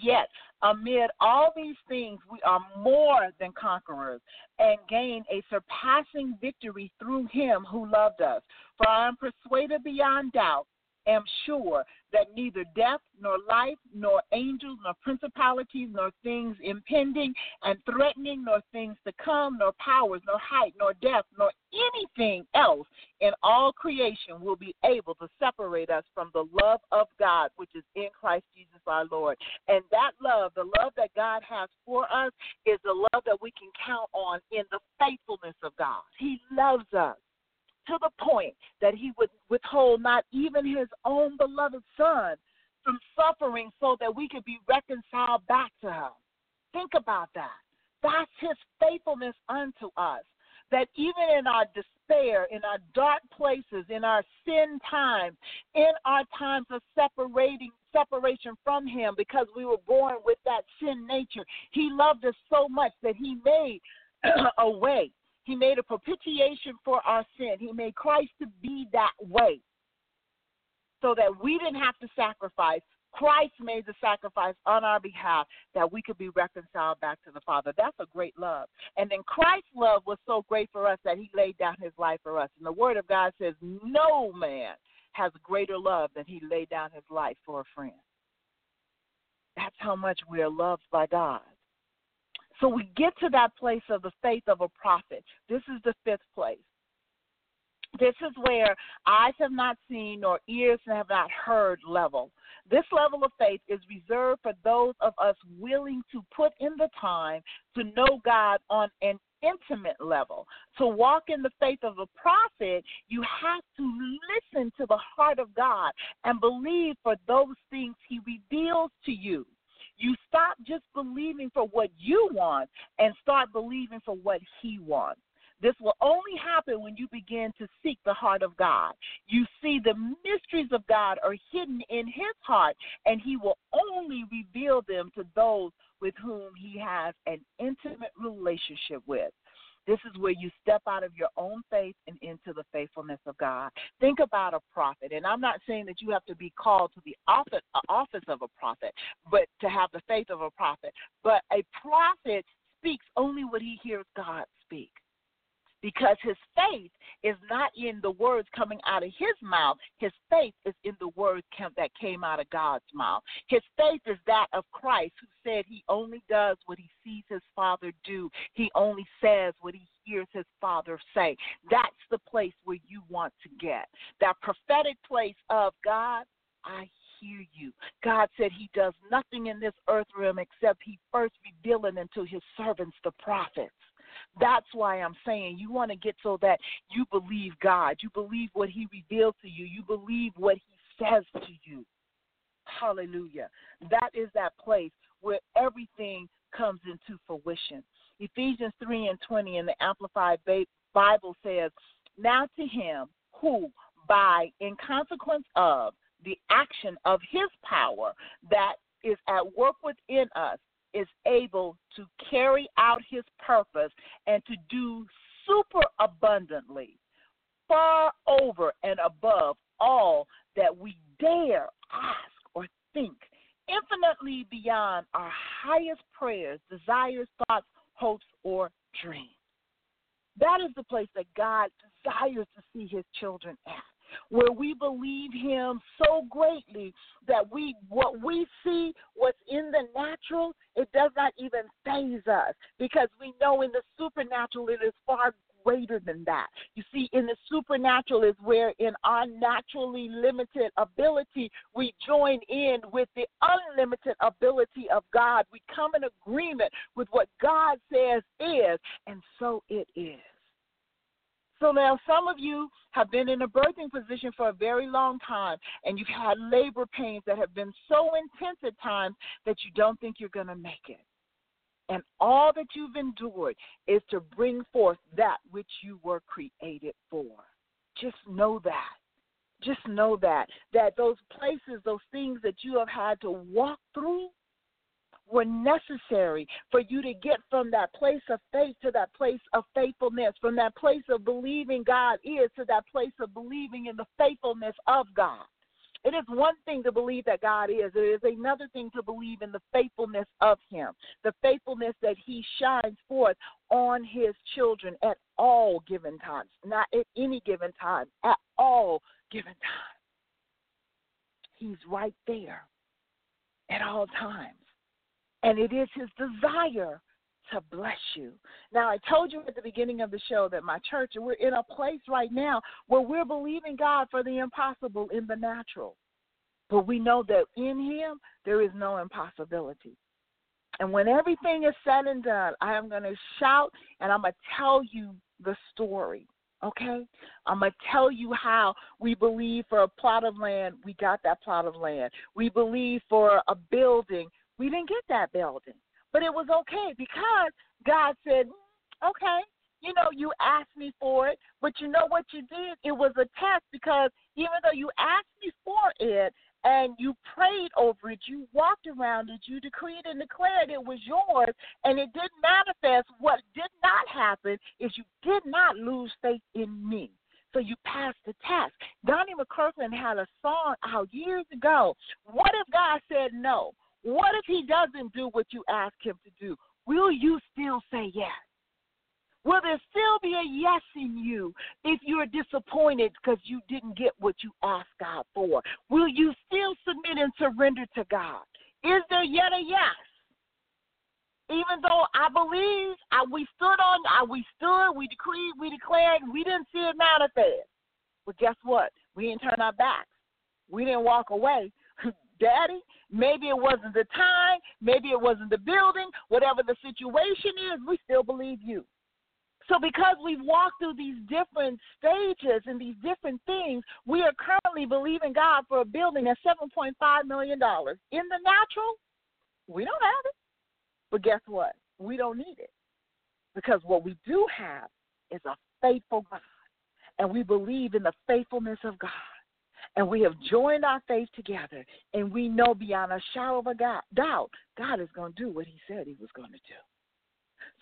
Yet, amid all these things, we are more than conquerors and gain a surpassing victory through him who loved us. For I am persuaded beyond doubt am sure that neither death, nor life, nor angels, nor principalities, nor things impending and threatening, nor things to come, nor powers, nor height, nor depth, nor anything else in all creation will be able to separate us from the love of God, which is in Christ Jesus our Lord. And that love, the love that God has for us, is the love that we can count on in the faithfulness of God. He loves us. To the point that he would withhold not even his own beloved son from suffering so that we could be reconciled back to him. Think about that. That's his faithfulness unto us. That even in our despair, in our dark places, in our sin times, in our times of separating separation from him because we were born with that sin nature, he loved us so much that he made a way. He made a propitiation for our sin. He made Christ to be that way so that we didn't have to sacrifice. Christ made the sacrifice on our behalf that we could be reconciled back to the Father. That's a great love. And then Christ's love was so great for us that he laid down his life for us. And the Word of God says, No man has greater love than he laid down his life for a friend. That's how much we are loved by God. So we get to that place of the faith of a prophet. This is the fifth place. This is where eyes have not seen nor ears have not heard level. This level of faith is reserved for those of us willing to put in the time to know God on an intimate level. To walk in the faith of a prophet, you have to listen to the heart of God and believe for those things he reveals to you. You stop just believing for what you want and start believing for what he wants. This will only happen when you begin to seek the heart of God. You see, the mysteries of God are hidden in His heart, and He will only reveal them to those with whom He has an intimate relationship with. This is where you step out of your own faith and into the faithfulness of God. Think about a prophet, and I'm not saying that you have to be called to the office, of a prophet, but to have the faith of a prophet. But a prophet speaks only what he hears God speak because his faith is not in the words coming out of his mouth. His faith is in the words that came out of God's mouth. His faith is that of Christ, who said he only does what he sees his Father do. He only says what he hears his Father say. That's the place where you want to get. That prophetic place of God, I hear you. God said he does nothing in this earth realm except he first revealing unto his servants, the prophets. That's why I'm saying you want to get so that you believe God. You believe what He revealed to you. You believe what He says to you. Hallelujah. That is that place where everything comes into fruition. Ephesians 3 and 20 in the Amplified Bible says, Now to Him who, by in consequence of the action of His power that is at work within us, is able to carry out his purpose and to do super abundantly, far over and above all that we dare ask or think, infinitely beyond our highest prayers, desires, thoughts, hopes, or dreams. That is the place that God desires to see his children at where we believe him so greatly that we what we see what's in the natural it does not even faze us because we know in the supernatural it is far greater than that. You see, in the supernatural is where, in our naturally limited ability, we join in with the unlimited ability of God. We come in agreement with what God says is, and so it is. So now some of you have been in a birthing position for a very long time and you've had labor pains that have been so intense at times that you don't think you're going to make it. And all that you've endured is to bring forth that which you were created for. Just know that. Just know that. That those places, those things that you have had to walk through, were necessary for you to get from that place of faith to that place of faithfulness, from that place of believing God is to that place of believing in the faithfulness of God. It is one thing to believe that God is. It is another thing to believe in the faithfulness of Him, the faithfulness that He shines forth on His children at all given times, not at any given time, at all given times. He's right there at all times. And it is his desire to bless you. Now, I told you at the beginning of the show that my church, we're in a place right now where we're believing God for the impossible in the natural. But we know that in him, there is no impossibility. And when everything is said and done, I am going to shout and I'm going to tell you the story Okay? I'm going to tell you how we believe for a plot of land, we got that plot of land. We believe for a building, we didn't get that building. But it was okay because God said, "Mm, okay, you know, you asked me for it, but you know what you did? It was a test because even though you asked me for it and you prayed over it, you walked around it, you decreed and declared it was yours, and it didn't manifest. What did not happen is you did not lose faith in me. So you passed the test. Donnie McClurkin had a song out years ago. What if God said no? What if he doesn't do what you ask him to do? Will you still say yes? Will there still be a yes in you if you're disappointed because you didn't get what you asked God for? Will you still submit and surrender to God? Is there yet a yes? Even though I believe I, we stood on, I, we stood, we decreed, we declared, we didn't see it manifest. But guess what? We didn't turn our backs. We didn't walk away. Daddy, maybe it wasn't the time, maybe it wasn't the building, whatever the situation is, we still believe you. So, because we've walked through these different stages and these different things, we are currently believing God for a building at $7.5 million. In the natural, we don't have it. But guess what? We don't need it. Because what we do have is a faithful God. And we believe in the faithfulness of God. And we have joined our faith together. And we know beyond a shadow of a doubt, God is going to do what He said He was going to do.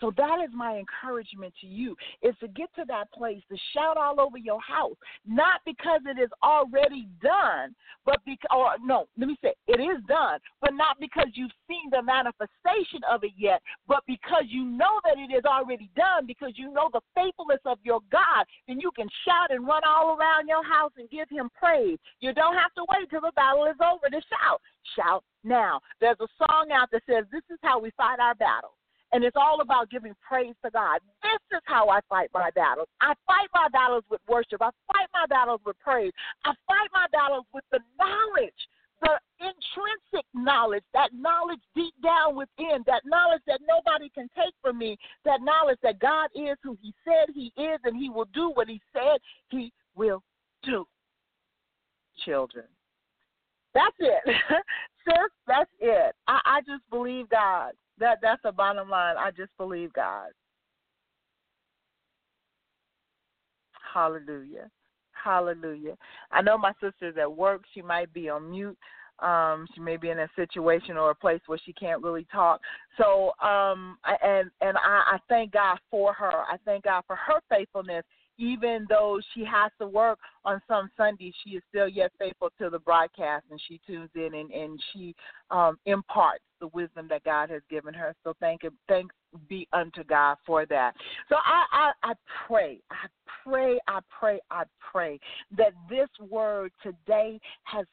So that is my encouragement to you is to get to that place to shout all over your house, not because it is already done, but because or no, let me say it is done, but not because you've seen the manifestation of it yet, but because you know that it is already done because you know the faithfulness of your God, then you can shout and run all around your house and give him praise. You don't have to wait till the battle is over to shout. Shout now. There's a song out that says this is how we fight our battles. And it's all about giving praise to God. This is how I fight my battles. I fight my battles with worship. I fight my battles with praise. I fight my battles with the knowledge, the intrinsic knowledge, that knowledge deep down within, that knowledge that nobody can take from me, that knowledge that God is who He said He is and He will do what He said He will do. Children. That's it. Sis, that's it. I, I just believe God. That that's the bottom line. I just believe God. Hallelujah. Hallelujah. I know my sister's at work. She might be on mute. Um, she may be in a situation or a place where she can't really talk. So, um, and and I, I thank God for her. I thank God for her faithfulness even though she has to work on some Sundays, she is still yet faithful to the broadcast and she tunes in and, and she um, imparts the wisdom that God has given her. So thank you, thanks be unto God for that. So I, I, I pray, I pray, I pray, I pray that this word today has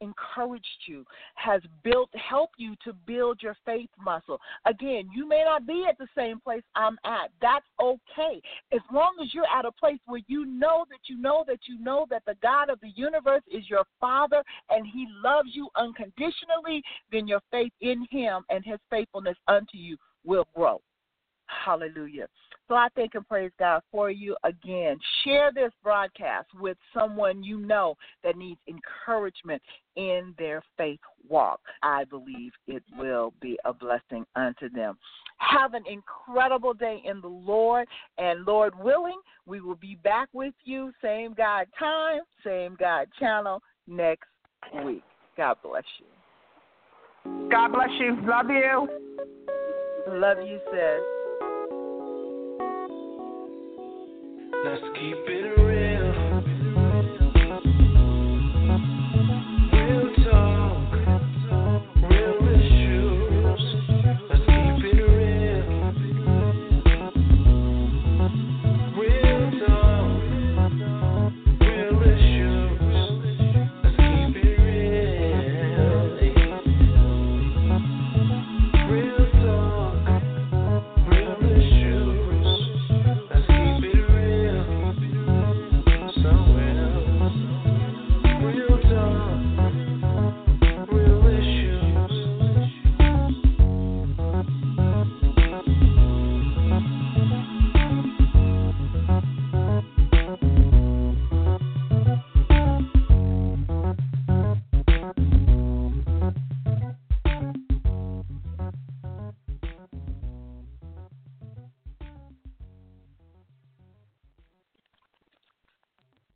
encouraged you, has built, helped you to build your faith muscle. Again, you may not be at the same place I'm at. That's okay. As long as you're at a place where you know that you know that you know that the God of the universe is your Father and He loves you unconditionally, then your faith in Him and His faithfulness unto you will grow. Hallelujah. So I thank and praise God for you again. Share this broadcast with someone you know that needs encouragement in their faith walk. I believe it will be a blessing unto them. Have an incredible day in the Lord, and Lord willing, we will be back with you, same God time, same God channel next week. God bless you. God bless you. Love you. Love you, sis. Let's keep it real.